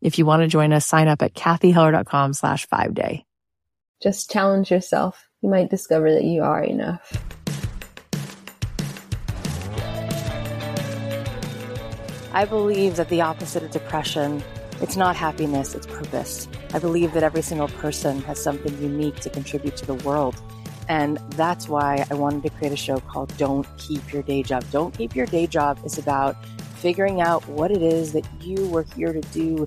If you want to join us, sign up at cathyheller.com slash five day. Just challenge yourself. You might discover that you are enough. I believe that the opposite of depression, it's not happiness, it's purpose. I believe that every single person has something unique to contribute to the world. And that's why I wanted to create a show called Don't Keep Your Day Job. Don't Keep Your Day Job is about figuring out what it is that you were here to do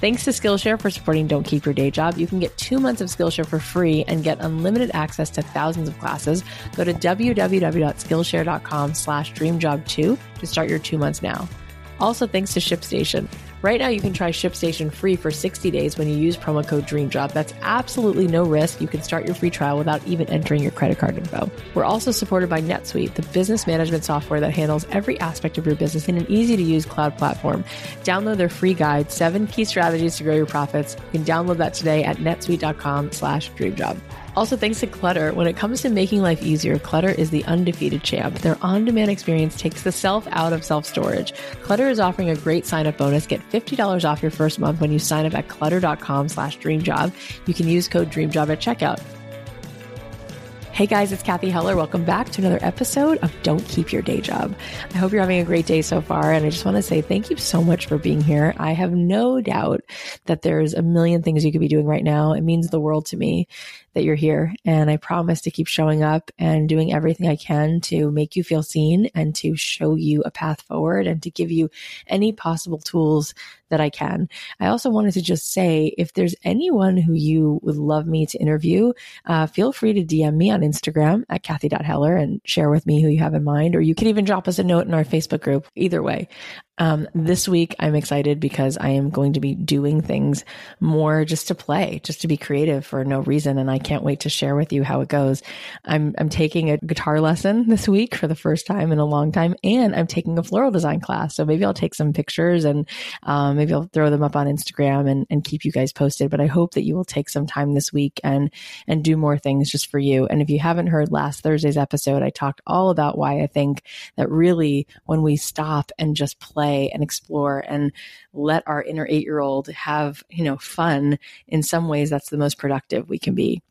Thanks to Skillshare for supporting Don't Keep Your Day Job. You can get two months of Skillshare for free and get unlimited access to thousands of classes. Go to www.skillshare.com slash dreamjob2 to start your two months now. Also, thanks to ShipStation. Right now, you can try ShipStation free for 60 days when you use promo code DREAMJOB. That's absolutely no risk. You can start your free trial without even entering your credit card info. We're also supported by NetSuite, the business management software that handles every aspect of your business in an easy to use cloud platform. Download their free guide, seven key strategies to grow your profits. You can download that today at netsuite.com slash dreamjob. Also, thanks to Clutter. When it comes to making life easier, Clutter is the undefeated champ. Their on demand experience takes the self out of self storage. Clutter is offering a great sign up bonus. Get $50 off your first month when you sign up at clutter.com slash dreamjob. You can use code dreamjob at checkout. Hey guys, it's Cathy Heller. Welcome back to another episode of Don't Keep Your Day Job. I hope you're having a great day so far. And I just want to say thank you so much for being here. I have no doubt that there's a million things you could be doing right now. It means the world to me that you're here. And I promise to keep showing up and doing everything I can to make you feel seen and to show you a path forward and to give you any possible tools that I can. I also wanted to just say if there's anyone who you would love me to interview, uh, feel free to DM me on Instagram at Cathy.Heller and share with me who you have in mind, or you can even drop us a note in our Facebook group. Either way, um, this week, I'm excited because I am going to be doing things more just to play, just to be creative for no reason. And I can't wait to share with you how it goes. I'm, I'm taking a guitar lesson this week for the first time in a long time, and I'm taking a floral design class. So maybe I'll take some pictures and um, maybe I'll throw them up on Instagram and, and keep you guys posted. But I hope that you will take some time this week and, and do more things just for you. And if you haven't heard last Thursday's episode, I talked all about why I think that really when we stop and just play, play and explore and let our inner eight year old have, you know, fun in some ways that's the most productive we can be.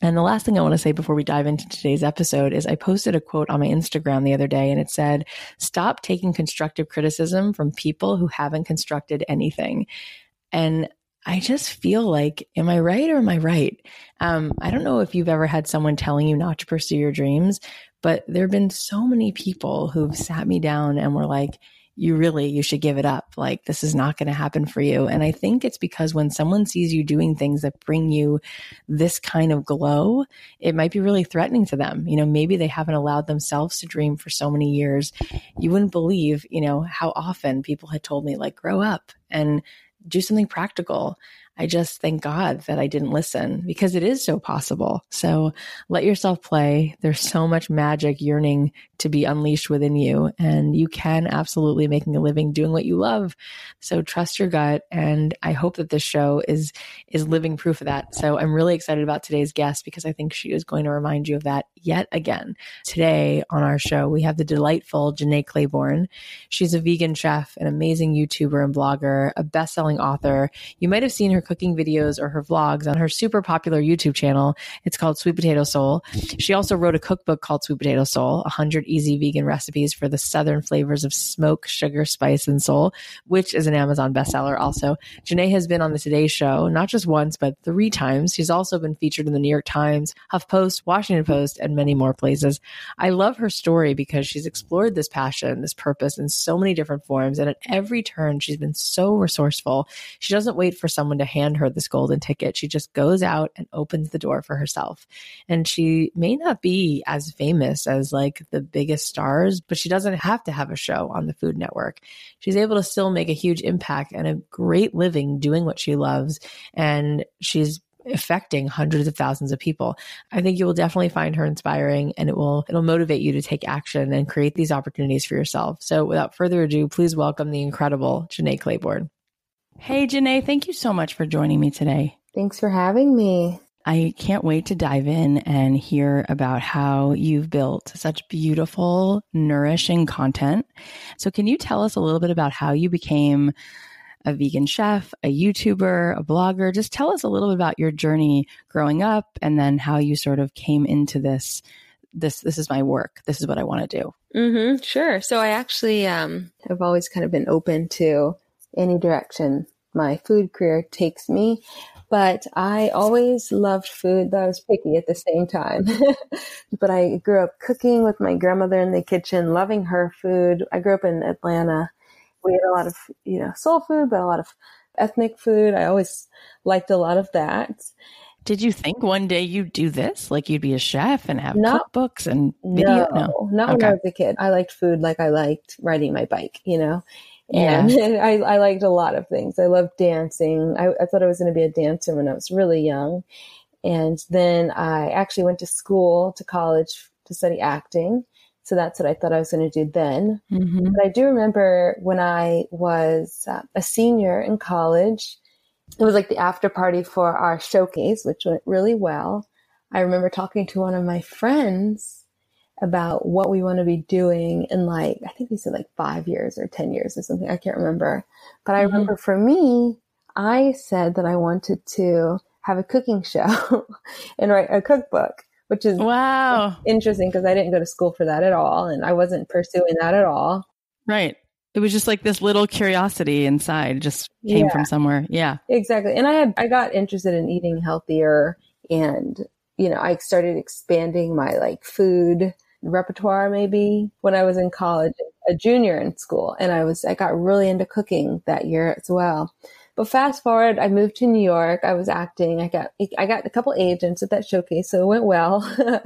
And the last thing I want to say before we dive into today's episode is I posted a quote on my Instagram the other day and it said, stop taking constructive criticism from people who haven't constructed anything. And I just feel like, am I right or am I right? Um, I don't know if you've ever had someone telling you not to pursue your dreams, but there have been so many people who've sat me down and were like, you really you should give it up. Like this is not going to happen for you. And i think it's because when someone sees you doing things that bring you this kind of glow it might be really threatening to them. You know maybe they haven't allowed themselves to dream for so many years. You wouldn't believe you know how often people had told me like grow up and do something practical. I just thank God that I didn't listen because it is so possible. So let yourself play. There's so much magic yearning to be unleashed within you and you can absolutely making a living doing what you love. So trust your gut and I hope that this show is is living proof of that. So I'm really excited about today's guest because I think she is going to remind you of that yet again. Today on our show we have the delightful Jenné Claiborne. She's a vegan chef, an amazing YouTuber and blogger, a best-selling author. You might have seen her cooking videos or her vlogs on her super popular YouTube channel. It's called Sweet Potato Soul. She also wrote a cookbook called Sweet Potato Soul 100 Easy Vegan Recipes for the Southern Flavors of Smoke, Sugar, Spice, and Soul, which is an Amazon bestseller also. Jenné has been on the Today Show, not just once, but three times. She's also been featured in the New York Times, HuffPost, Washington Post, and many more places. I love her story because she's explored this passion, this purpose in so many different forms. And at every turn, she's been so resourceful. She doesn't wait for someone to hand her this golden ticket. She just goes out and opens the door for herself. And she may not be as famous as like the biggest stars, but she doesn't have to have a show on the Food Network. She's able to still make a huge impact and a great living doing what she loves. And she's affecting hundreds of thousands of people. I think you will definitely find her inspiring and it will it'll motivate you to take action and create these opportunities for yourself. So without further ado, please welcome the incredible Jenné Claiborne. Hey, Jenné, thank you so much for joining me today. Thanks for having me. I can't wait to dive in and hear about how you've built such beautiful, nourishing content. So, can you tell us a little bit about how you became a vegan chef, a YouTuber, a blogger? Just tell us a little bit about your journey growing up and then how you sort of came into this. This this is my work. This is what I want to do. Mm-hmm, sure. So I actually um, have always kind of been open to any direction my food career takes me. But I always loved food, though I was picky at the same time. but I grew up cooking with my grandmother in the kitchen, loving her food. I grew up in Atlanta. We had a lot of, you know, soul food, but a lot of ethnic food. I always liked a lot of that. Did you think one day you'd do this? Like you'd be a chef and have not, cookbooks and video? No, no. not okay. when I was a kid. I liked food like I liked riding my bike, you know? And yeah. I, I liked a lot of things. I loved dancing. I, I thought I was going to be a dancer when I was really young. And then I actually went to school, to college to study acting. So that's what I thought I was going to do then. Mm-hmm. But I do remember when I was uh, a senior in college, it was like the after party for our showcase, which went really well. I remember talking to one of my friends about what we want to be doing in like, I think we said like five years or 10 years or something. I can't remember. But I mm-hmm. remember for me, I said that I wanted to have a cooking show and write a cookbook, which is wow interesting because I didn't go to school for that at all. And I wasn't pursuing that at all. Right. It was just like this little curiosity inside just came yeah. from somewhere. Yeah. Exactly. And I had, I got interested in eating healthier and, you know, I started expanding my like food repertoire maybe when I was in college, a junior in school. And I was, I got really into cooking that year as well. But fast forward, I moved to New York. I was acting. I got, I got a couple agents at that showcase, so it went well.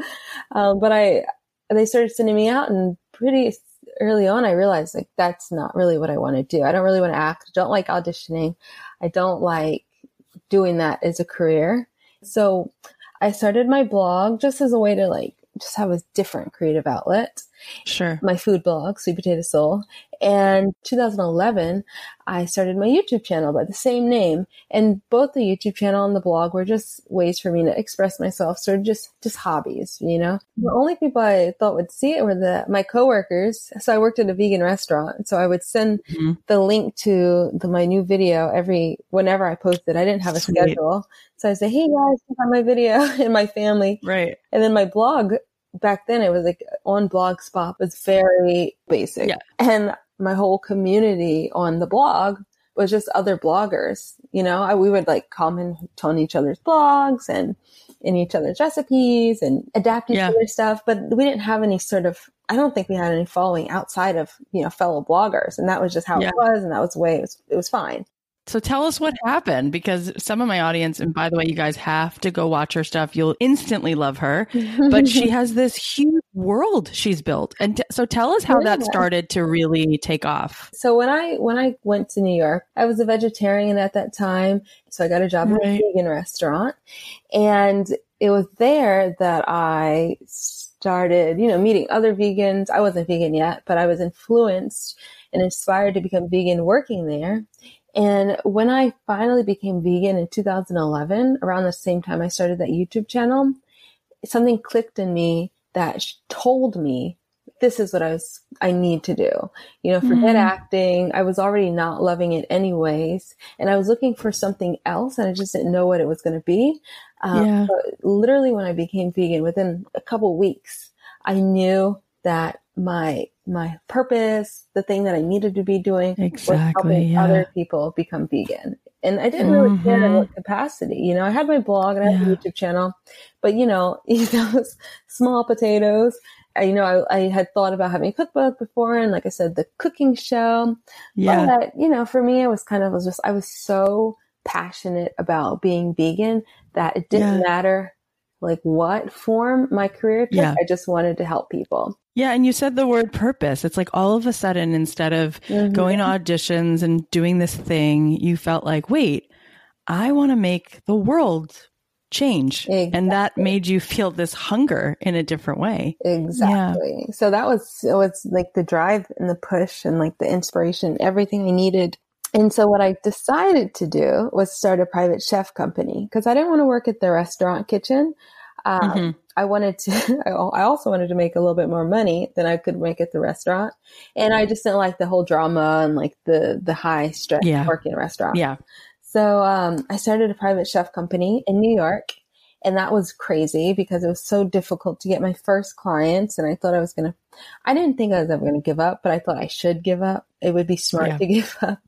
um, but I, they started sending me out and pretty early on, I realized like that's not really what I want to do. I don't really want to act. I don't like auditioning. I don't like doing that as a career. So I started my blog just as a way to like just have a different creative outlet. Sure. My food blog, Sweet Potato Soul. And 2011, I started my YouTube channel by the same name. And both the YouTube channel and the blog were just ways for me to express myself. So just, just hobbies, you know? The only people I thought would see it were the, my coworkers. So I worked at a vegan restaurant. So I would send mm-hmm. the link to the, my new video every, whenever I posted. I didn't have a Sweet. schedule. So I say, Hey guys, check out my video and my family. Right. And then my blog back then it was like on blogspot was very basic yeah. and my whole community on the blog was just other bloggers you know I, we would like comment on each other's blogs and in each other's recipes and adapt each yeah. other's stuff but we didn't have any sort of i don't think we had any following outside of you know fellow bloggers and that was just how yeah. it was and that was the way it was it was fine So tell us what happened because some of my audience, and by the way, you guys have to go watch her stuff. You'll instantly love her. But she has this huge world she's built. And t- so tell us how yeah. that started to really take off. So when I when I went to New York, I was a vegetarian at that time. So I got a job right. in a vegan restaurant. And it was there that I started, you know, meeting other vegans. I wasn't vegan yet, but I was influenced and inspired to become vegan working there. And when I finally became vegan in 2011, around the same time I started that YouTube channel, something clicked in me that told me this is what I was, I need to do. You know, forget mm-hmm. acting. I was already not loving it anyways. And I was looking for something else and I just didn't know what it was going to be. Um, yeah. Literally when I became vegan within a couple weeks, I knew that my my purpose, the thing that I needed to be doing exactly, was helping yeah. other people become vegan. And I didn't really mm-hmm. care in what capacity. You know, I had my blog and I had yeah. a YouTube channel, but you know, those small potatoes. I, you know, I, I, had thought about having a cookbook before, and like I said, the cooking show. Yeah. But you know, for me, it was kind of was just I was so passionate about being vegan that it didn't yeah. matter like what form my career took. Yeah. I just wanted to help people. Yeah, and you said the word purpose. It's like all of a sudden, instead of mm-hmm. going to auditions and doing this thing, you felt like, wait, I want to make the world change. Exactly. And that made you feel this hunger in a different way. Exactly. Yeah. So that was, it was like the drive and the push and like the inspiration, everything I needed. And so what I decided to do was start a private chef company because I didn't want to work at the restaurant kitchen. Um, mm-hmm. I wanted to, I also wanted to make a little bit more money than I could make at the restaurant. And I just didn't like the whole drama and like the, the high stress yeah. working restaurant. Yeah. So, um, I started a private chef company in New York and that was crazy because it was so difficult to get my first clients. And I thought I was going to, I didn't think I was ever going to give up, but I thought I should give up. It would be smart yeah. to give up.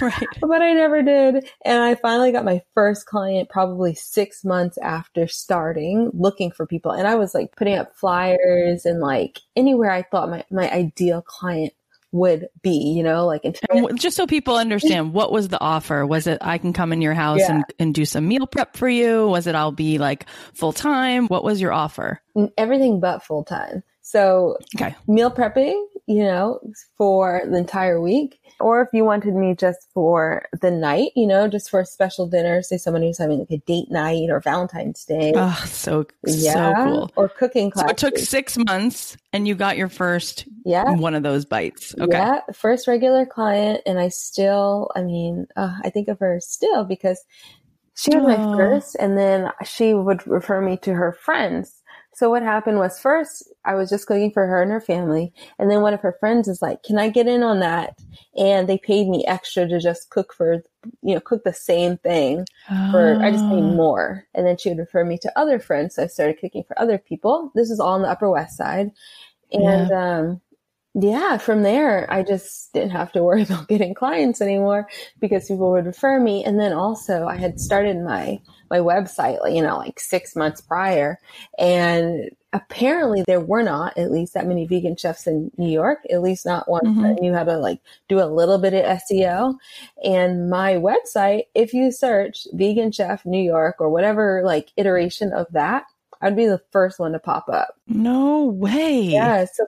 right. But I never did. And I finally got my first client probably six months after starting looking for people. And I was like putting up flyers and like anywhere I thought my, my ideal client would be, you know, like in just so people understand what was the offer? Was it I can come in your house yeah. and, and do some meal prep for you? Was it I'll be like full time? What was your offer? Everything but full time. So okay. meal prepping, you know, for the entire week. Or if you wanted me just for the night, you know, just for a special dinner, say someone who's having like a date night or Valentine's Day. Oh, so, yeah. so cool. Or cooking class. So it took six months and you got your first yeah. one of those bites. Okay. Yeah. First regular client. And I still, I mean, uh, I think of her still because she was oh. my first and then she would refer me to her friends so what happened was first I was just cooking for her and her family. And then one of her friends is like, can I get in on that? And they paid me extra to just cook for, you know, cook the same thing for, I just paid ah. more. And then she would refer me to other friends. So I started cooking for other people. This is all on the Upper West Side. And, yeah. um, yeah, from there, I just didn't have to worry about getting clients anymore because people would refer me. And then also I had started my, my website, you know, like six months prior. And apparently there were not at least that many vegan chefs in New York, at least not one mm-hmm. that knew how to like do a little bit of SEO. And my website, if you search vegan chef New York or whatever like iteration of that, I'd be the first one to pop up. No way. Yeah. So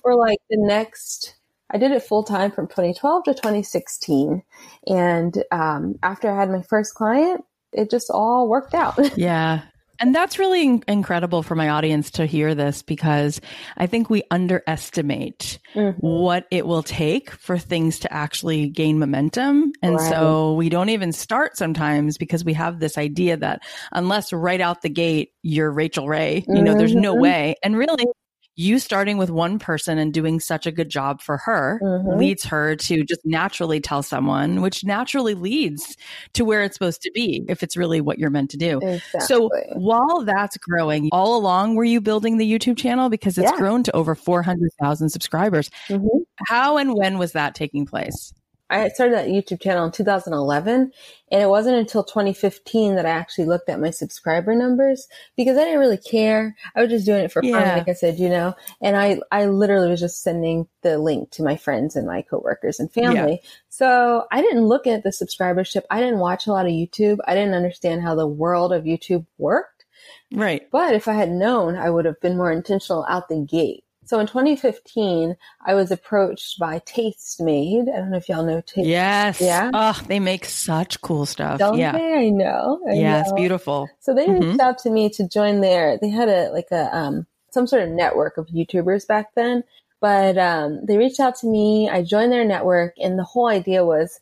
for like the next I did it full time from 2012 to 2016. And um, after I had my first client, it just all worked out. yeah. And that's really incredible for my audience to hear this because I think we underestimate mm-hmm. what it will take for things to actually gain momentum. And right. so we don't even start sometimes because we have this idea that unless right out the gate, you're Rachael Ray, you know, mm-hmm. there's no mm-hmm. way. And really, you starting with one person and doing such a good job for her mm-hmm. leads her to just naturally tell someone, which naturally leads to where it's supposed to be if it's really what you're meant to do. Exactly. So while that's growing, all along were you building the YouTube channel because it's yeah. grown to over 400,000 subscribers. Mm-hmm. How and when was that taking place? I started that YouTube channel in 2011 and it wasn't until 2015 that I actually looked at my subscriber numbers because I didn't really care. I was just doing it for fun, Yeah. like I said, you know, and I, I literally was just sending the link to my friends and my coworkers and family. So I didn't look at the subscribership. I didn't watch a lot of YouTube. I didn't understand how the world of YouTube worked. Right. But if I had known, I would have been more intentional out the gate. So in 2015, I was approached by Tastemade. I don't know if y'all know Taste. Yes. Yeah. Oh, they make such cool stuff. Don't yeah. they? I know. I yeah, it's know. beautiful. So they Mhm. reached out to me to join their. They had a like a um some sort of network of YouTubers back then. But um, they reached out to me. I joined their network, and the whole idea was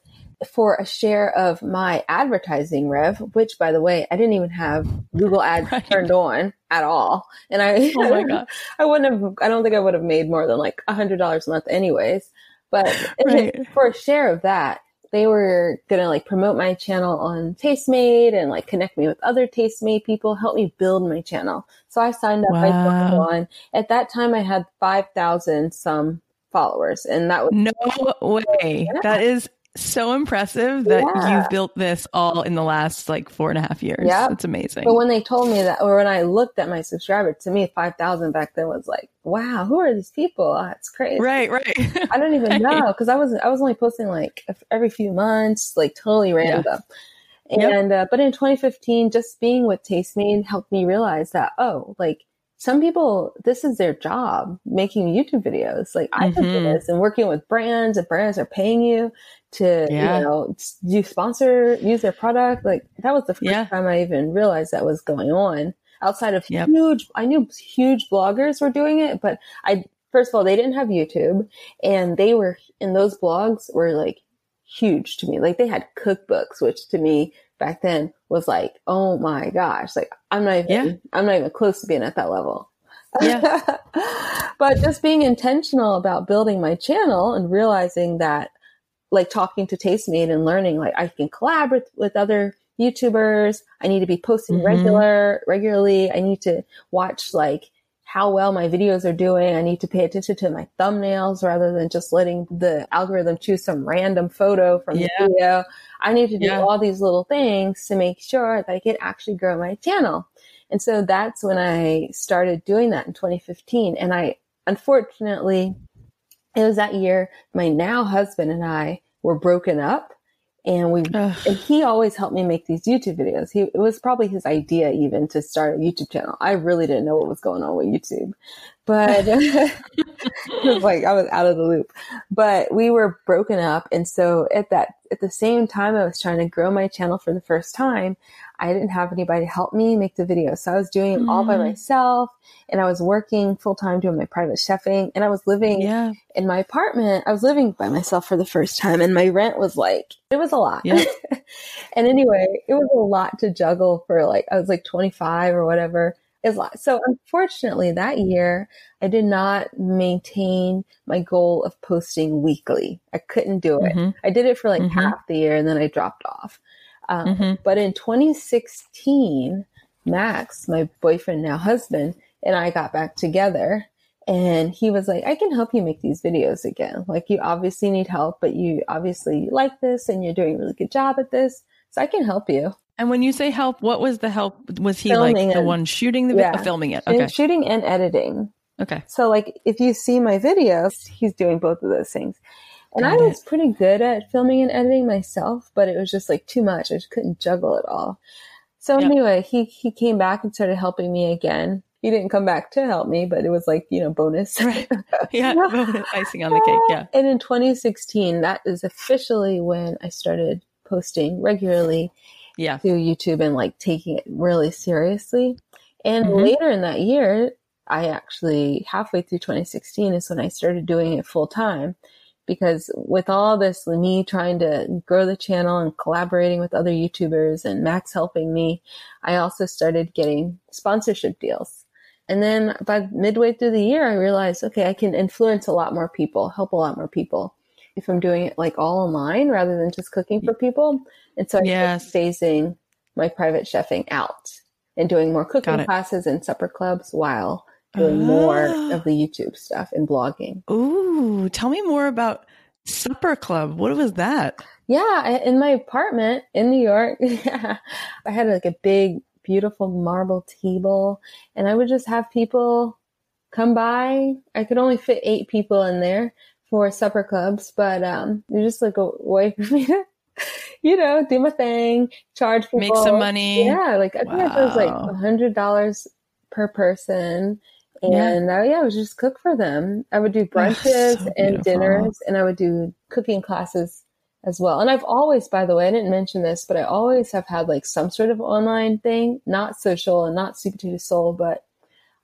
for a share of my advertising rev. Which, by the way, I didn't even have Google Ads Right. turned on at all, and I Oh my god. I wouldn't have. I don't think I would have made more than like a hundred dollars a month, anyways. But Right. for a share of that, they were gonna like promote my channel on Tastemade and like connect me with other Tastemade people, help me build my channel. So I signed up. I Wow. on. At that time, I had five thousand some followers, and that was No way. Yeah. That is so impressive that Yeah. you've built this all in the last like four and a half years. Yeah. It's amazing. But when they told me that, or when I looked at my subscriber, to me, 5,000 back then was like, wow, who are these people? That's crazy. right, right. I don't even Right. know because I was I was only posting like every few months, like totally random. Yep. And uh, but in 2015, just being with Tastemade helped me realize that oh, like some people, this is their job making YouTube videos. Like I do Mhm. this and working with brands, and brands are paying you to Yeah. you know you sponsor use their product. Like that was the first Yeah. time I even realized that was going on. Outside of Yep. huge, I knew huge bloggers were doing it, but I first of all, they didn't have YouTube and they were, and those blogs were like huge to me. Like they had cookbooks, which to me back then was like, oh my gosh, like I'm not even, Yeah. I'm not even close to being at that level. Yeah. but just being intentional about building my channel and realizing that like talking to Tastemade and learning like I can collaborate with other YouTubers. I need to be posting Mhm. regular regularly. I need to watch like how well my videos are doing. I need to pay attention to my thumbnails rather than just letting the algorithm choose some random photo from Yeah. the video. I need to do Yeah. all these little things to make sure that I can actually grow my channel. And so that's when I started doing that in 2015. And I, unfortunately, it was that year my now husband and I were broken up and we Ugh. and he always helped me make these YouTube videos. He it was probably his idea even to start a YouTube channel. I really didn't know what was going on with YouTube. But it was like I was out of the loop. But we were broken up and so at that at the same time I was trying to grow my channel for the first time, I didn't have anybody to help me make the videos. So I was doing it all by Mm. myself and I was working full time doing my private chefing and I was living yeah. in my apartment. I was living by myself for the first time and my rent was like, it was a lot. Yeah. and anyway, it was a lot to juggle for like, I was like 25 or whatever. A lot. So unfortunately that year, I did not maintain my goal of posting weekly. I couldn't do it. Mhm. I did it for like Mhm. half the year and then I dropped off. Um, Mhm. But in 2016, Max, my boyfriend, now husband, and I got back together. And he was like, I can help you make these videos again. Like, you obviously need help, but you obviously like this and you're doing a really good job at this. So I can help you. And when you say help, what was the help? Was he Filming like the and- one shooting the video, Yeah. filming it? Okay. shooting and editing. Okay. So, like, if you see my videos, he's doing both of those things. And I was pretty good at filming and editing myself, but it was just like too much. I just couldn't juggle it all. So Yep. anyway, he he came back and started helping me again. He didn't come back to help me, but it was like you know bonus. Right. Yeah. Icing on the cake. Yeah. And in 2016, that is officially when I started posting regularly Yeah. to YouTube and like taking it really seriously. And Mhm. later in that year, I actually halfway through 2016 is when I started doing it full time because with all this me trying to grow the channel and collaborating with other YouTubers and Max helping me, I also started getting sponsorship deals. And then by midway through the year, I realized, okay, I can influence a lot more people, help a lot more people if I'm doing it like all online rather than just cooking for people. And so I Yes. started phasing my private chefing out and doing more cooking classes and supper clubs while doing more Ah. of the YouTube stuff and blogging. Ooh, tell me more about Supper club. What was that? Yeah, in my apartment in New York, I had like a big, beautiful marble table, and I would just have people come by. I could only fit eight people in there for supper clubs, but um, it just like a way for me to, you know, do my thing, charge people, make some money. Yeah, like I wow. think it was like a hundred dollars per person. And yeah. I, yeah, I would just cook for them. I would do brunches so and dinners, and I would do cooking classes as well. And I've always, by the way, I didn't mention this, but I always have had like some sort of online thing, not social and not super to soul, but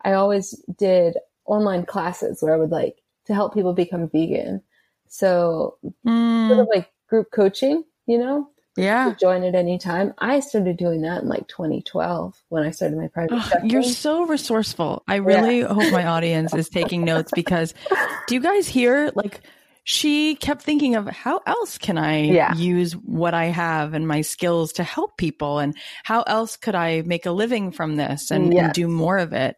I always did online classes where I would like to help people become vegan. So mm. sort of like group coaching, you know? Yeah. join at any time. I started doing that in like 2012 when I started my private. Oh, you're so resourceful. I really yeah. hope my audience is taking notes because do you guys hear like she kept thinking of how else can I yeah. use what I have and my skills to help people and how else could I make a living from this and, yes. and do more of it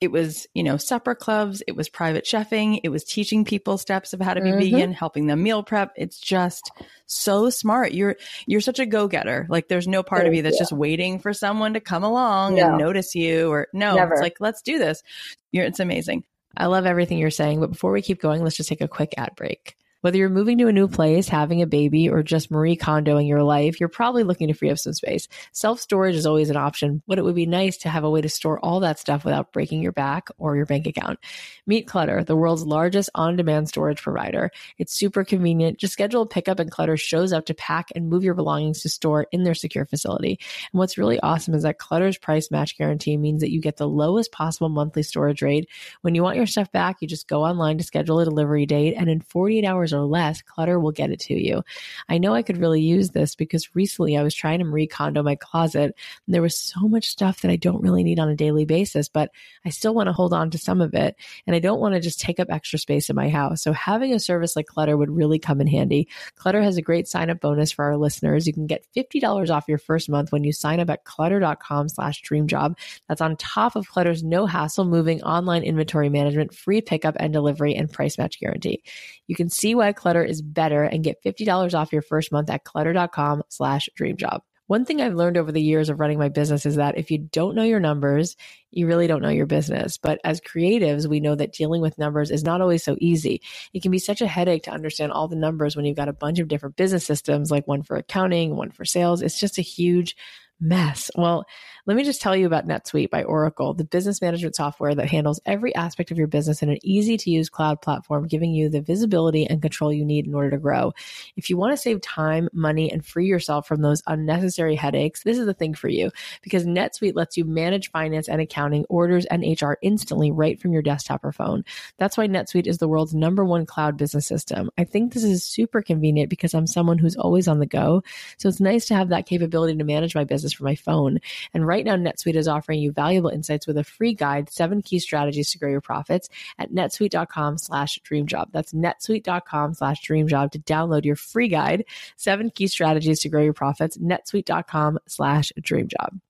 it was, you know, supper clubs, it was private chefing, it was teaching people steps of how to be mm-hmm. vegan, helping them meal prep. It's just so smart. You're you're such a go-getter. Like there's no part Thank of you that's you. just waiting for someone to come along no. and notice you or no, Never. it's like let's do this. You're it's amazing. I love everything you're saying, but before we keep going, let's just take a quick ad break. Whether you're moving to a new place, having a baby, or just Marie Kondoing your life, you're probably looking to free up some space. Self storage is always an option, but it would be nice to have a way to store all that stuff without breaking your back or your bank account. Meet Clutter, the world's largest on demand storage provider. It's super convenient. Just schedule a pickup and Clutter shows up to pack and move your belongings to store in their secure facility. And what's really awesome is that Clutter's price match guarantee means that you get the lowest possible monthly storage rate. When you want your stuff back, you just go online to schedule a delivery date, and in 48 hours, hours or less, Clutter will get it to you. I know I could really use this because recently I was trying to recondo my closet. And there was so much stuff that I don't really need on a daily basis, but I still want to hold on to some of it. And I don't want to just take up extra space in my house. So having a service like Clutter would really come in handy. Clutter has a great sign up bonus for our listeners. You can get $50 off your first month when you sign up at clutter.com slash dreamjob. That's on top of Clutter's no hassle moving online inventory management, free pickup and delivery, and price match guarantee. You can see why Clutter is better and get $50 off your first month at clutter.com slash dreamjob. One thing I've learned over the years of running my business is that if you don't know your numbers, you really don't know your business. But as creatives, we know that dealing with numbers is not always so easy. It can be such a headache to understand all the numbers when you've got a bunch of different business systems, like one for accounting, one for sales. It's just a huge mess. Well, let me just tell you about NetSuite by Oracle, the business management software that handles every aspect of your business in an easy to use cloud platform, giving you the visibility and control you need in order to grow. If you want to save time, money, and free yourself from those unnecessary headaches, this is the thing for you because NetSuite lets you manage finance and accounting, orders, and HR instantly right from your desktop or phone. That's why NetSuite is the world's number one cloud business system. I think this is super convenient because I'm someone who's always on the go. So it's nice to have that capability to manage my business from my phone. And right now, NetSuite is offering you valuable insights with a free guide, seven key strategies to grow your profits at netsuite.com slash dreamjob. That's netsuite.com slash dreamjob to download your free guide, seven key strategies to grow your profits, netsuite.com slash dreamjob.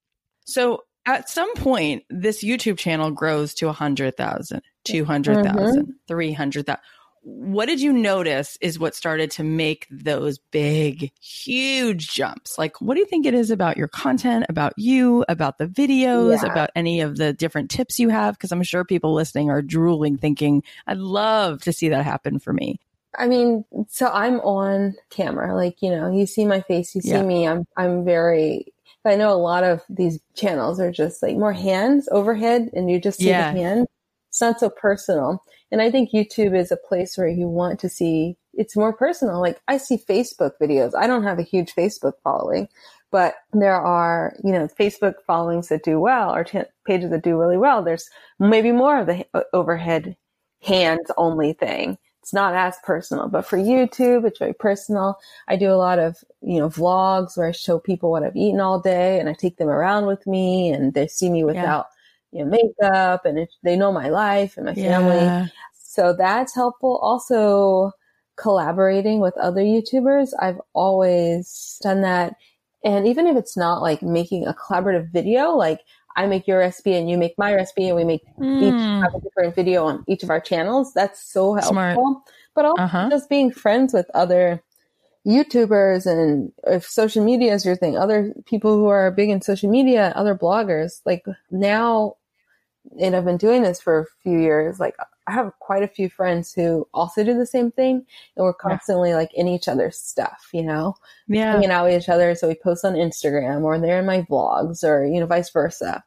So at some point, this YouTube channel grows to 100,000, 200,000, mm-hmm. 300,000 what did you notice is what started to make those big, huge jumps? Like, what do you think it is about your content, about you, about the videos, yeah. about any of the different tips you have? Because I'm sure people listening are drooling, thinking, I'd love to see that happen for me. I mean, so I'm on camera, like, you know, you see my face, you see yeah. me. I'm, I'm very, I know a lot of these channels are just like more hands overhead and you just see yeah. the hand. It's not so personal. And I think YouTube is a place where you want to see it's more personal. Like I see Facebook videos. I don't have a huge Facebook following, but there are, you know, Facebook followings that do well or t- pages that do really well. There's maybe more of the uh, overhead hands only thing. It's not as personal, but for YouTube, it's very personal. I do a lot of, you know, vlogs where I show people what I've eaten all day and I take them around with me and they see me without yeah you know, makeup and it, they know my life and my family. Yeah. So that's helpful. Also collaborating with other YouTubers. I've always done that. And even if it's not like making a collaborative video, like I make your recipe and you make my recipe and we make mm. each have a different video on each of our channels. That's so helpful. Smart. but also uh-huh. just being friends with other YouTubers and if social media is your thing, other people who are big in social media, other bloggers, like now, and I've been doing this for a few years, like I have quite a few friends who also do the same thing and we're constantly yeah. like in each other's stuff, you know, yeah. hanging out with each other. So we post on Instagram or they're in my vlogs or, you know, vice versa.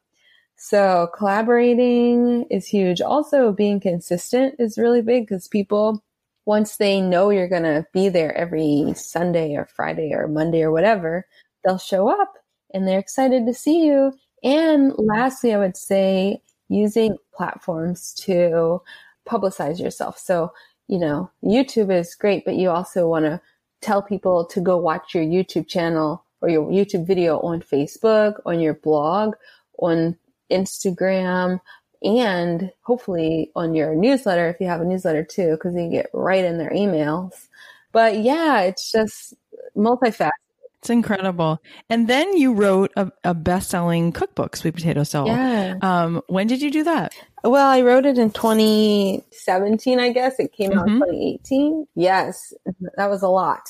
So collaborating is huge. Also being consistent is really big because people, once they know you're going to be there every Sunday or Friday or Monday or whatever, they'll show up and they're excited to see you. And lastly, I would say using platforms to publicize yourself. So, you know, YouTube is great, but you also want to tell people to go watch your YouTube channel or your YouTube video on Facebook, on your blog, on Instagram, and hopefully on your newsletter if you have a newsletter too, because you get right in their emails. But yeah, it's just multifaceted. It's incredible. And then you wrote a, a best-selling cookbook, Sweet Potato Soul. Yeah. Um, when did you do that? Well, I wrote it in 2017, I guess. It came mm-hmm. out in 2018. Yes, that was a lot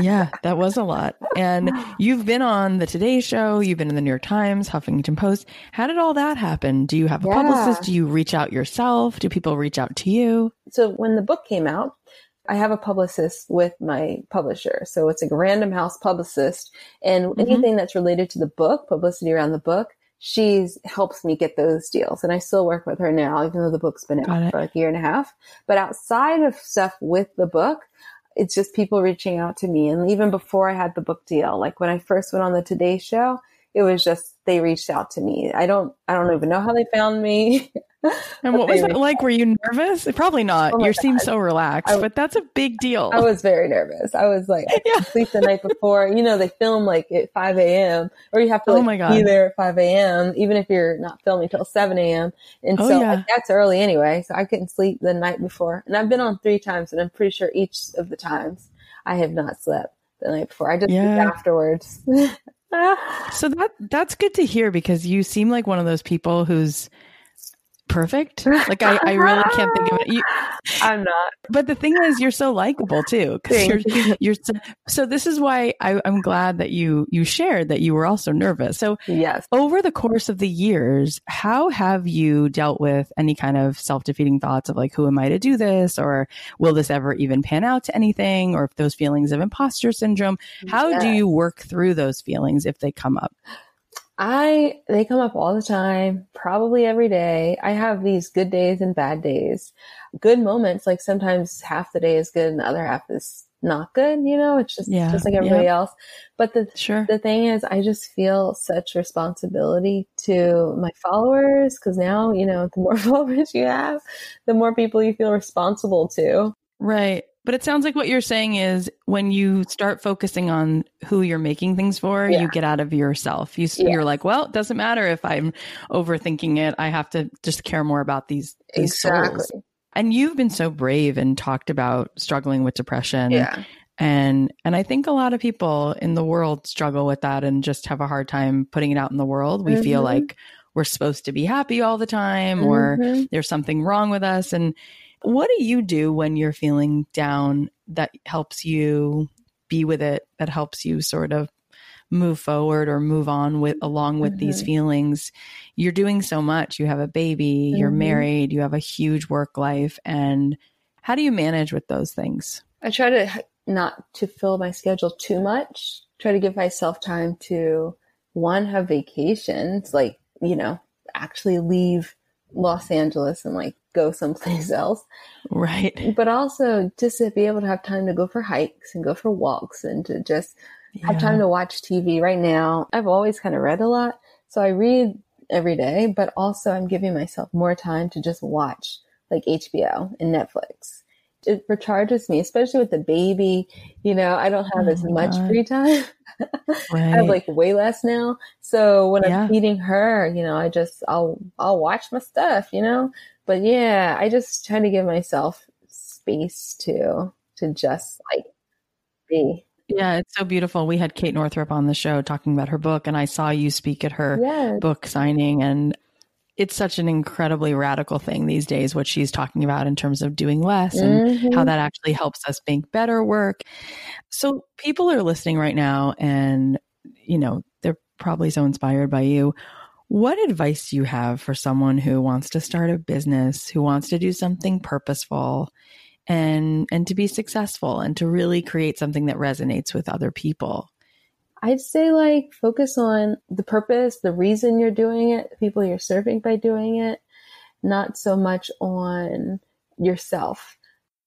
yeah, that was a lot. And you've been on the Today Show, you've been in the New York Times, Huffington Post. How did all that happen? Do you have a yeah. publicist? Do you reach out yourself? Do people reach out to you? So when the book came out, I have a publicist with my publisher. So it's a Random House publicist. And mm-hmm. anything that's related to the book, publicity around the book, she's helps me get those deals. And I still work with her now, even though the book's been out for like a year and a half. But outside of stuff with the book, it's just people reaching out to me. And even before I had the book deal, like when I first went on the Today Show, it was just they reached out to me. I don't I don't even know how they found me. and what was it like? Were you nervous? Probably not. Oh you seem so relaxed, I, but that's a big deal. I was very nervous. I was like, I yeah. sleep the night before. You know, they film like at 5 a.m. or you have to oh like, oh my God. be there at 5 a.m. even if you're not filming till 7 a.m. And oh, so yeah. like, that's early anyway. So I couldn't sleep the night before. And I've been on three times and I'm pretty sure each of the times I have not slept the night before. I just yeah. afterwards. so that that's good to hear because you seem like one of those people who's perfect. Like I, I really can't think of it. You, I'm not. But the thing is, you're so likable too. You're, you're so, so, This is why I, I'm glad that you you shared that you were also nervous. So yes, over the course of the years, how have you dealt with any kind of self defeating thoughts of like, who am I to do this, or will this ever even pan out to anything, or if those feelings of imposter syndrome? How do you work through those feelings if they come up? I, they come up all the time, probably every day. I have these good days and bad days. Good moments, like sometimes half the day is good and the other half is not good, you know, it's just, yeah, just like everybody yeah. else. But the, sure. the thing is, I just feel such responsibility to my followers because now, you know, the more followers you have, the more people you feel responsible to. Right. But it sounds like what you're saying is when you start focusing on who you're making things for, yeah. you get out of yourself. You. You're like, well, it doesn't matter if I'm overthinking it. I have to just care more about these, these exactly. souls. And you've been so brave and talked about struggling with depression. Yeah. And and I think a lot of people in the world struggle with that and just have a hard time putting it out in the world. We mm-hmm. feel like we're supposed to be happy all the time mm-hmm. or there's something wrong with us and what do you do when you're feeling down that helps you be with it, that helps you sort of move forward or move on with along with mm-hmm. these feelings? You're doing so much. You have a baby, mm-hmm. you're married, you have a huge work life and how do you manage with those things? I try to not to fill my schedule too much. Try to give myself time to one have vacations, like, you know, actually leave Los Angeles and like go someplace else. Right. But also just to be able to have time to go for hikes and go for walks and to just yeah. have time to watch TV. Right now, I've always kind of read a lot. So I read every day, but also I'm giving myself more time to just watch like HBO and Netflix. It recharges me, especially with the baby. You know, I don't have oh as much God. free time. Right. I have like way less now. So when yeah. I'm feeding her, you know, I just I'll I'll watch my stuff, you know. But yeah, I just try to give myself space to to just like be. Yeah, it's so beautiful. We had Kate Northrup on the show talking about her book, and I saw you speak at her yes. book signing, and it's such an incredibly radical thing these days, what she's talking about in terms of doing less and mm-hmm. how that actually helps us make better work. So people are listening right now and, you know, they're probably so inspired by you. What advice do you have for someone who wants to start a business, who wants to do something purposeful and and to be successful and to really create something that resonates with other people? I'd say like focus on the purpose, the reason you're doing it, the people you're serving by doing it, not so much on yourself.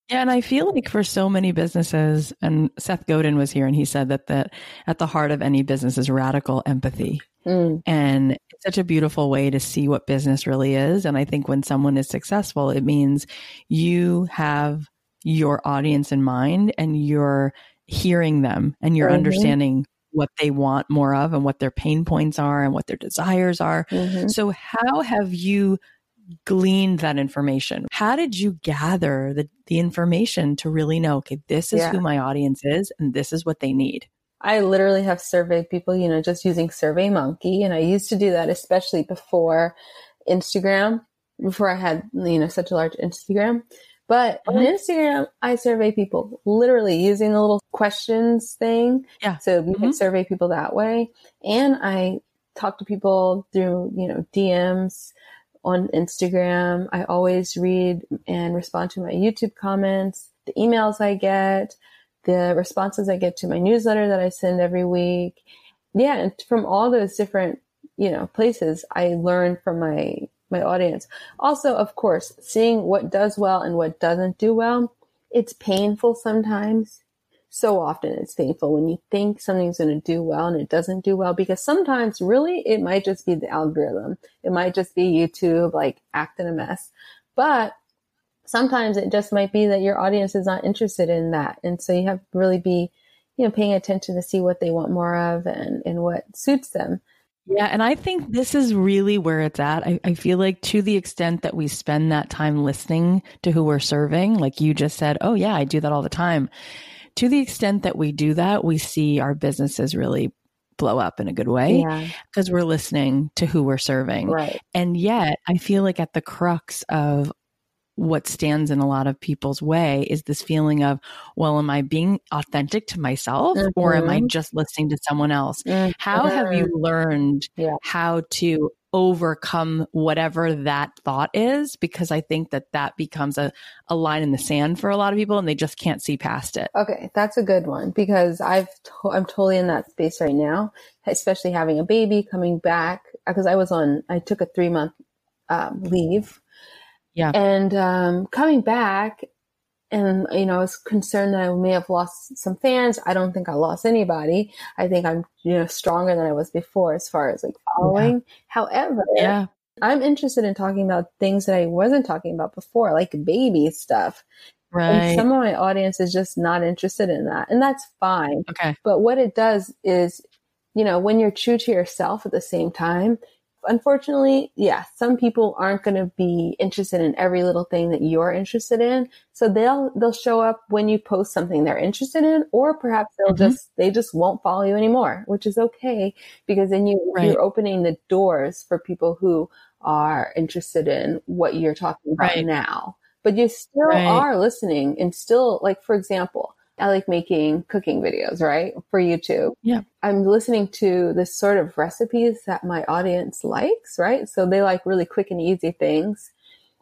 Yeah, and I feel like for so many businesses, and Seth Godin was here and he said that that at the heart of any business is radical empathy. Mm. And it's such a beautiful way to see what business really is. And I think when someone is successful, it means you have your audience in mind and you're hearing them and you're mm-hmm. understanding what they want more of and what their pain points are and what their desires are. Mm-hmm. So, how have you gleaned that information? How did you gather the, the information to really know, okay, this is yeah. who my audience is and this is what they need? I literally have surveyed people, you know, just using Survey Monkey. And I used to do that, especially before Instagram, before I had, you know, such a large Instagram. But mm-hmm. on Instagram, I survey people literally using the little questions thing. Yeah. So you mm-hmm. can survey people that way. And I talk to people through, you know, DMs on Instagram. I always read and respond to my YouTube comments, the emails I get, the responses I get to my newsletter that I send every week. Yeah. And from all those different, you know, places, I learn from my my audience. Also, of course, seeing what does well and what doesn't do well. It's painful sometimes. So often it's painful when you think something's going to do well and it doesn't do well because sometimes really it might just be the algorithm. It might just be YouTube like acting a mess. But sometimes it just might be that your audience is not interested in that. And so you have to really be, you know, paying attention to see what they want more of and, and what suits them. Yeah, and I think this is really where it's at. I, I, feel like to the extent that we spend that time listening to who we're serving, like you just said, oh, yeah, I do that all the time. To the extent that we do that, we see our businesses really blow up in a good way because yeah. we're listening to who we're serving. Right. And yet, I feel like at the crux of what stands in a lot of people's way is this feeling of, well, am I being authentic to myself mm-hmm. or am I mm-hmm. just listening to someone else? Mm-hmm. How have you learned yeah. how to overcome whatever that thought is? Because I think that that becomes a, a line in the sand for a lot of people and they just can't see past it. Okay. That's a good one because I've, to- I'm totally in that space right now, especially having a baby coming back because I was on, I took a three month um, leave yeah. And um, coming back, and you know, I was concerned that I may have lost some fans. I don't think I lost anybody. I think I'm you know stronger than I was before as far as like following. Yeah. However, yeah. I'm interested in talking about things that I wasn't talking about before, like baby stuff. Right. And some of my audience is just not interested in that, and that's fine. Okay. But what it does is, you know, when you're true to yourself at the same time, unfortunately, yeah, some people aren't going to be interested in every little thing that you're interested in. So they'll, they'll show up when you post something they're interested in, or perhaps they'll mm-hmm. just, they just won't follow you anymore, which is okay because then you, right. you're opening the doors for people who are interested in what you're talking about right. now. But you still right. are listening and still, like, for example, I like making cooking videos, right? For YouTube. Yeah. I'm listening to the sort of recipes that my audience likes, right? So they like really quick and easy things.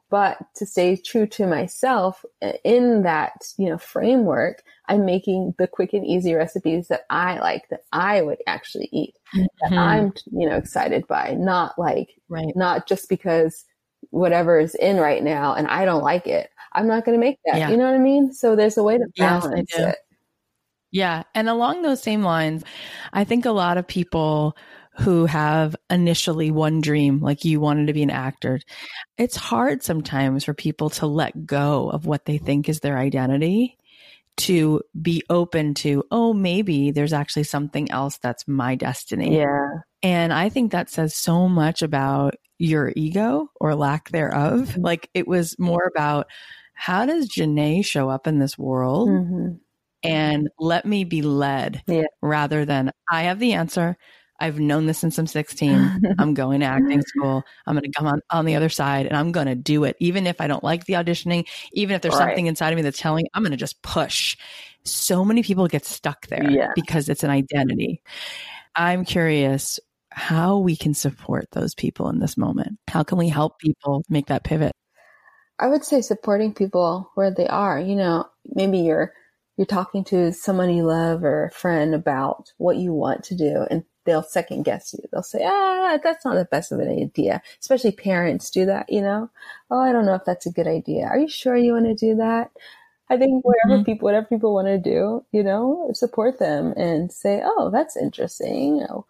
But to stay true to myself in that, you know, framework, I'm making the quick and easy recipes that I like, that I would actually eat, mm-hmm. that I'm, you know, excited by, not like, right. not just because whatever is in right now and I don't like it. I'm not going to make that. Yeah. You know what I mean? So there's a way to balance yes, it. Yeah. And along those same lines, I think a lot of people who have initially one dream, like you wanted to be an actor, it's hard sometimes for people to let go of what they think is their identity to be open to, oh, maybe there's actually something else that's my destiny. Yeah. And I think that says so much about your ego or lack thereof. Like it was more about how does Jenné show up in this world? Mm-hmm. And let me be led yeah. rather than I have the answer. I've known this since I'm 16. I'm going to acting school. I'm going to come on, on the other side and I'm going to do it. Even if I don't like the auditioning, even if there's right. something inside of me that's telling, I'm going to just push. So many people get stuck there yeah. because it's an identity. I'm curious how we can support those people in this moment. How can we help people make that pivot? I would say supporting people where they are. You know, maybe you're you're talking to someone you love or a friend about what you want to do and they'll second guess you. They'll say, ah, that's not the best of an idea. Especially parents do that, you know? Oh, I don't know if that's a good idea. Are you sure you want to do that? I think whatever mm-hmm. people, whatever people want to do, you know, support them and say, oh, that's interesting, you know,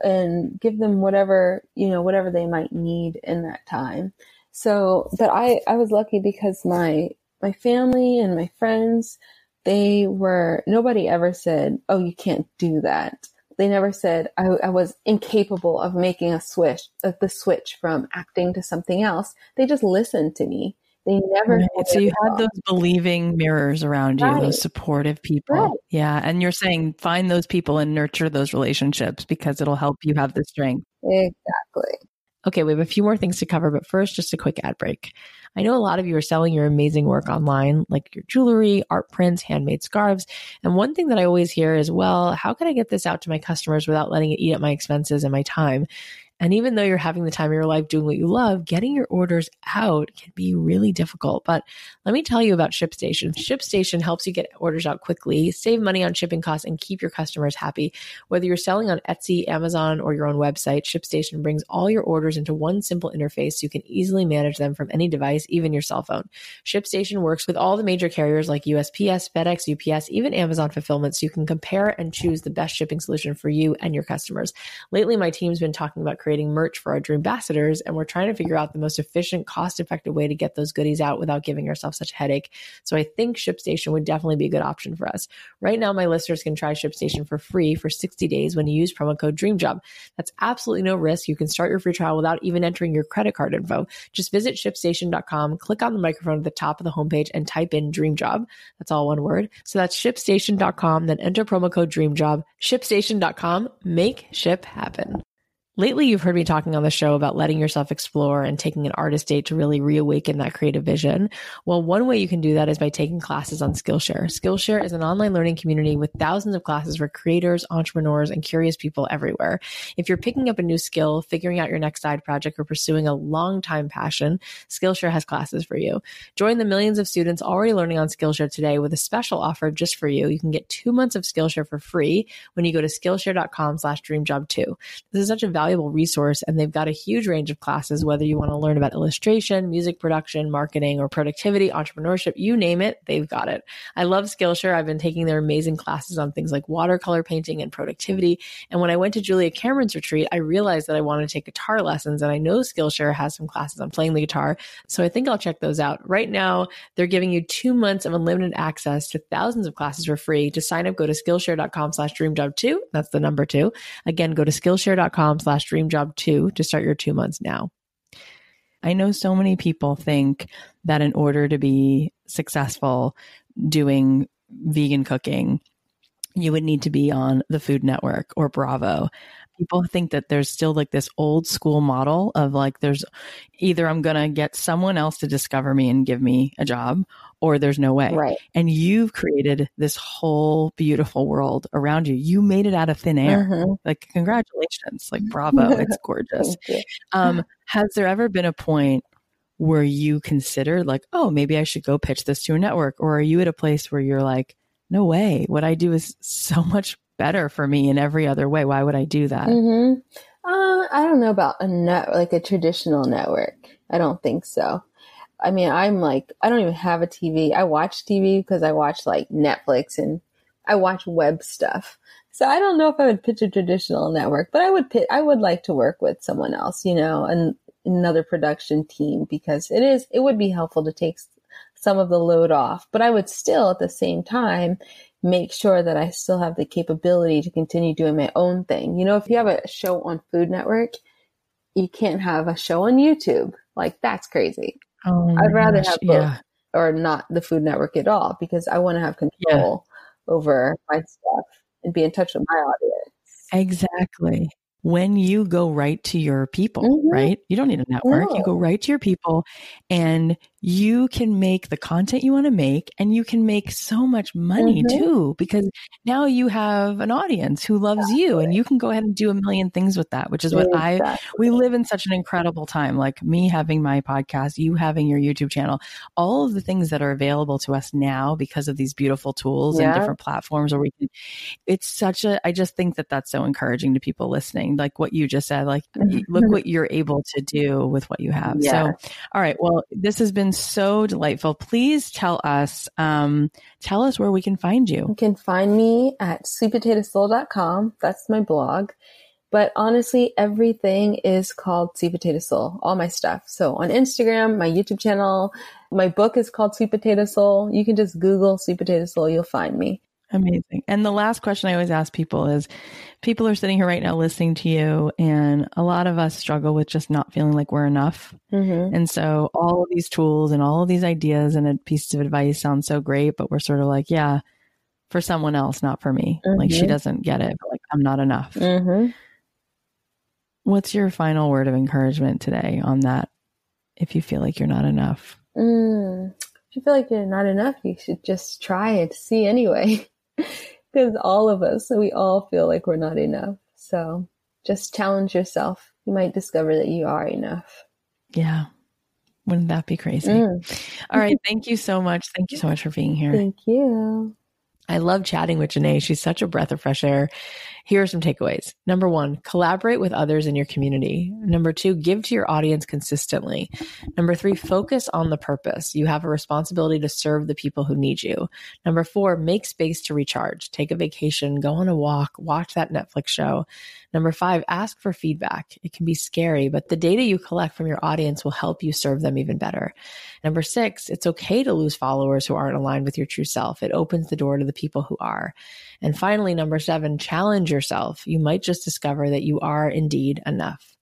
and give them whatever, you know, whatever they might need in that time. So, but I, I was lucky because my, my family and my friends, they were, nobody ever said, oh, you can't do that. They never said I, I was incapable of making a switch, uh, the switch from acting to something else. They just listened to me. They never. Right. So you had those believing mirrors around you, right. those supportive people. Right. Yeah. And you're saying find those people and nurture those relationships because it'll help you have the strength. Exactly. Okay, we have a few more things to cover, but first, just a quick ad break. I know a lot of you are selling your amazing work online, like your jewelry, art prints, handmade scarves. And one thing that I always hear is, well, how can I get this out to my customers without letting it eat up my expenses and my time? And even though you're having the time of your life doing what you love, getting your orders out can be really difficult. But let me tell you about ShipStation. ShipStation helps you get orders out quickly, save money on shipping costs, and keep your customers happy. Whether you're selling on Etsy, Amazon, or your own website, ShipStation brings all your orders into one simple interface so you can easily manage them from any device, even your cell phone. ShipStation works with all the major carriers like USPS, FedEx, UPS, even Amazon Fulfillment, so you can compare and choose the best shipping solution for you and your customers. Lately, my team's been talking about creating merch for our Dream Ambassadors, and we're trying to figure out the most efficient, cost effective way to get those goodies out without giving ourselves such a headache. So I think ShipStation would definitely be a good option for us. Right now, my listeners can try ShipStation for free for 60 days when you use promo code DREAMJOB. That's absolutely no risk. You can start your free trial without even entering your credit card info. Just visit shipstation.com, click on the microphone at the top of the homepage, and type in DREAMJOB. That's all one word. So that's shipstation.com, then enter promo code DREAMJOB. Shipstation.com. Make ship happen. Lately, you've heard me talking on the show about letting yourself explore and taking an artist date to really reawaken that creative vision. Well, one way you can do that is by taking classes on Skillshare. Skillshare is an online learning community with thousands of classes for creators, entrepreneurs, and curious people everywhere. If you're picking up a new skill, figuring out your next side project, or pursuing a long time passion, Skillshare has classes for you. Join the millions of students already learning on Skillshare today with a special offer just for you. You can get two months of Skillshare for free when you go to Skillshare.com slash dreamjob2. This is such a valuable resource and they've got a huge range of classes, whether you want to learn about illustration, music production, marketing, or productivity, entrepreneurship, you name it, they've got it. I love Skillshare. I've been taking their amazing classes on things like watercolor painting and productivity. And when I went to Julia Cameron's retreat, I realized that I wanted to take guitar lessons and I know Skillshare has some classes on playing the guitar. So I think I'll check those out. Right now, they're giving you two months of unlimited access to thousands of classes for free. To sign up, go to Skillshare.com slash dreamjob2. That's the number two. Again, go to Skillshare.com slash slash dream job two to start your two months now. I know so many people think that in order to be successful doing vegan cooking, you would need to be on the Food Network or Bravo people think that there's still like this old school model of like there's either I'm going to get someone else to discover me and give me a job or there's no way. Right. And you've created this whole beautiful world around you. You made it out of thin air. Mm-hmm. Like congratulations. Like bravo. it's gorgeous. Um has there ever been a point where you considered like, oh, maybe I should go pitch this to a network or are you at a place where you're like no way. What I do is so much better for me in every other way. Why would I do that? Mm-hmm. Uh, I don't know about a net like a traditional network. I don't think so. I mean, I'm like, I don't even have a TV. I watch TV because I watch like Netflix and I watch web stuff. So I don't know if I would pitch a traditional network, but I would pitch, I would like to work with someone else, you know, and another production team because it is, it would be helpful to take some of the load off, but I would still at the same time make sure that I still have the capability to continue doing my own thing. You know, if you have a show on Food Network, you can't have a show on YouTube. Like that's crazy. Oh I'd rather gosh, have both yeah. or not the Food Network at all because I want to have control yeah. over my stuff and be in touch with my audience. Exactly. when you go right to your people, mm-hmm. right? You don't need a network. No. You go right to your people and you can make the content you want to make and you can make so much money mm-hmm. too because now you have an audience who loves exactly. you and you can go ahead and do a million things with that which is what exactly. i we live in such an incredible time like me having my podcast you having your youtube channel all of the things that are available to us now because of these beautiful tools yeah. and different platforms where we can it's such a i just think that that's so encouraging to people listening like what you just said like look mm-hmm. what you're able to do with what you have yeah. so all right well this has been so delightful. Please tell us, um, tell us where we can find you. You can find me at sweetpotatosoul.com. That's my blog. But honestly, everything is called Sweet Potato Soul, all my stuff. So on Instagram, my YouTube channel, my book is called Sweet Potato Soul. You can just Google Sweet Potato Soul, you'll find me. Amazing. And the last question I always ask people is people are sitting here right now listening to you, and a lot of us struggle with just not feeling like we're enough. Mm-hmm. And so all of these tools and all of these ideas and pieces of advice sound so great, but we're sort of like, yeah, for someone else, not for me. Mm-hmm. Like she mm-hmm. doesn't get it, but like I'm not enough. Mm-hmm. What's your final word of encouragement today on that? If you feel like you're not enough, mm. if you feel like you're not enough, you should just try it, see anyway. because all of us, we all feel like we're not enough. So just challenge yourself. You might discover that you are enough. Yeah. Wouldn't that be crazy? Mm. All right. Thank you so much. Thank you so much for being here. Thank you. I love chatting with Jenné. She's such a breath of fresh air. Here are some takeaways. Number one, collaborate with others in your community. Number two, give to your audience consistently. Number three, focus on the purpose. You have a responsibility to serve the people who need you. Number four, make space to recharge. Take a vacation, go on a walk, watch that Netflix show. Number five, ask for feedback. It can be scary, but the data you collect from your audience will help you serve them even better. Number six, it's okay to lose followers who aren't aligned with your true self. It opens the door to the people who are. And finally, number seven, challenge yourself. You might just discover that you are indeed enough.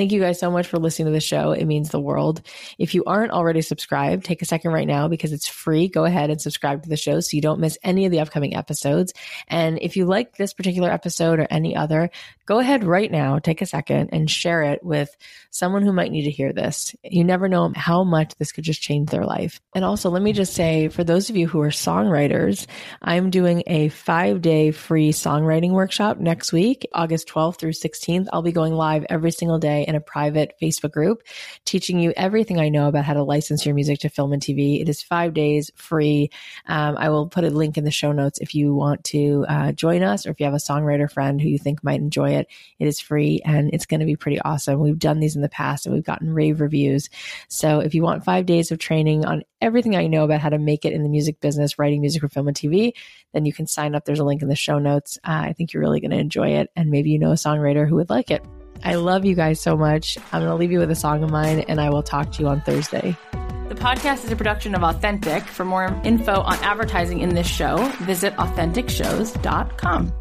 Thank you guys so much for listening to the show. It means the world. If you aren't already subscribed, take a second right now because it's free. Go ahead and subscribe to the show so you don't miss any of the upcoming episodes. And if you like this particular episode or any other, go ahead right now, take a second and share it with someone who might need to hear this. You never know how much this could just change their life. And also, let me just say for those of you who are songwriters, I'm doing a five day free songwriting workshop next week, August 12th through 16th. I'll be going live every single day in a private Facebook group, teaching you everything I know about how to license your music to film and TV. It is five days free. Um, I will put a link in the show notes if you want to uh, join us or if you have a songwriter friend who you think might enjoy it. It is free and it's going to be pretty awesome. We've done these in the past and we've gotten rave reviews. So if you want five days of training on everything I know about how to make it in the music business, writing music for film and TV, then you can sign up. There's a link in the show notes. Uh, I think you're really going to enjoy it. And maybe you know a songwriter who would like it. I love you guys so much. I'm going to leave you with a song of mine, and I will talk to you on Thursday. The podcast is a production of Authentic. For more info on advertising in this show, visit AuthenticShows.com.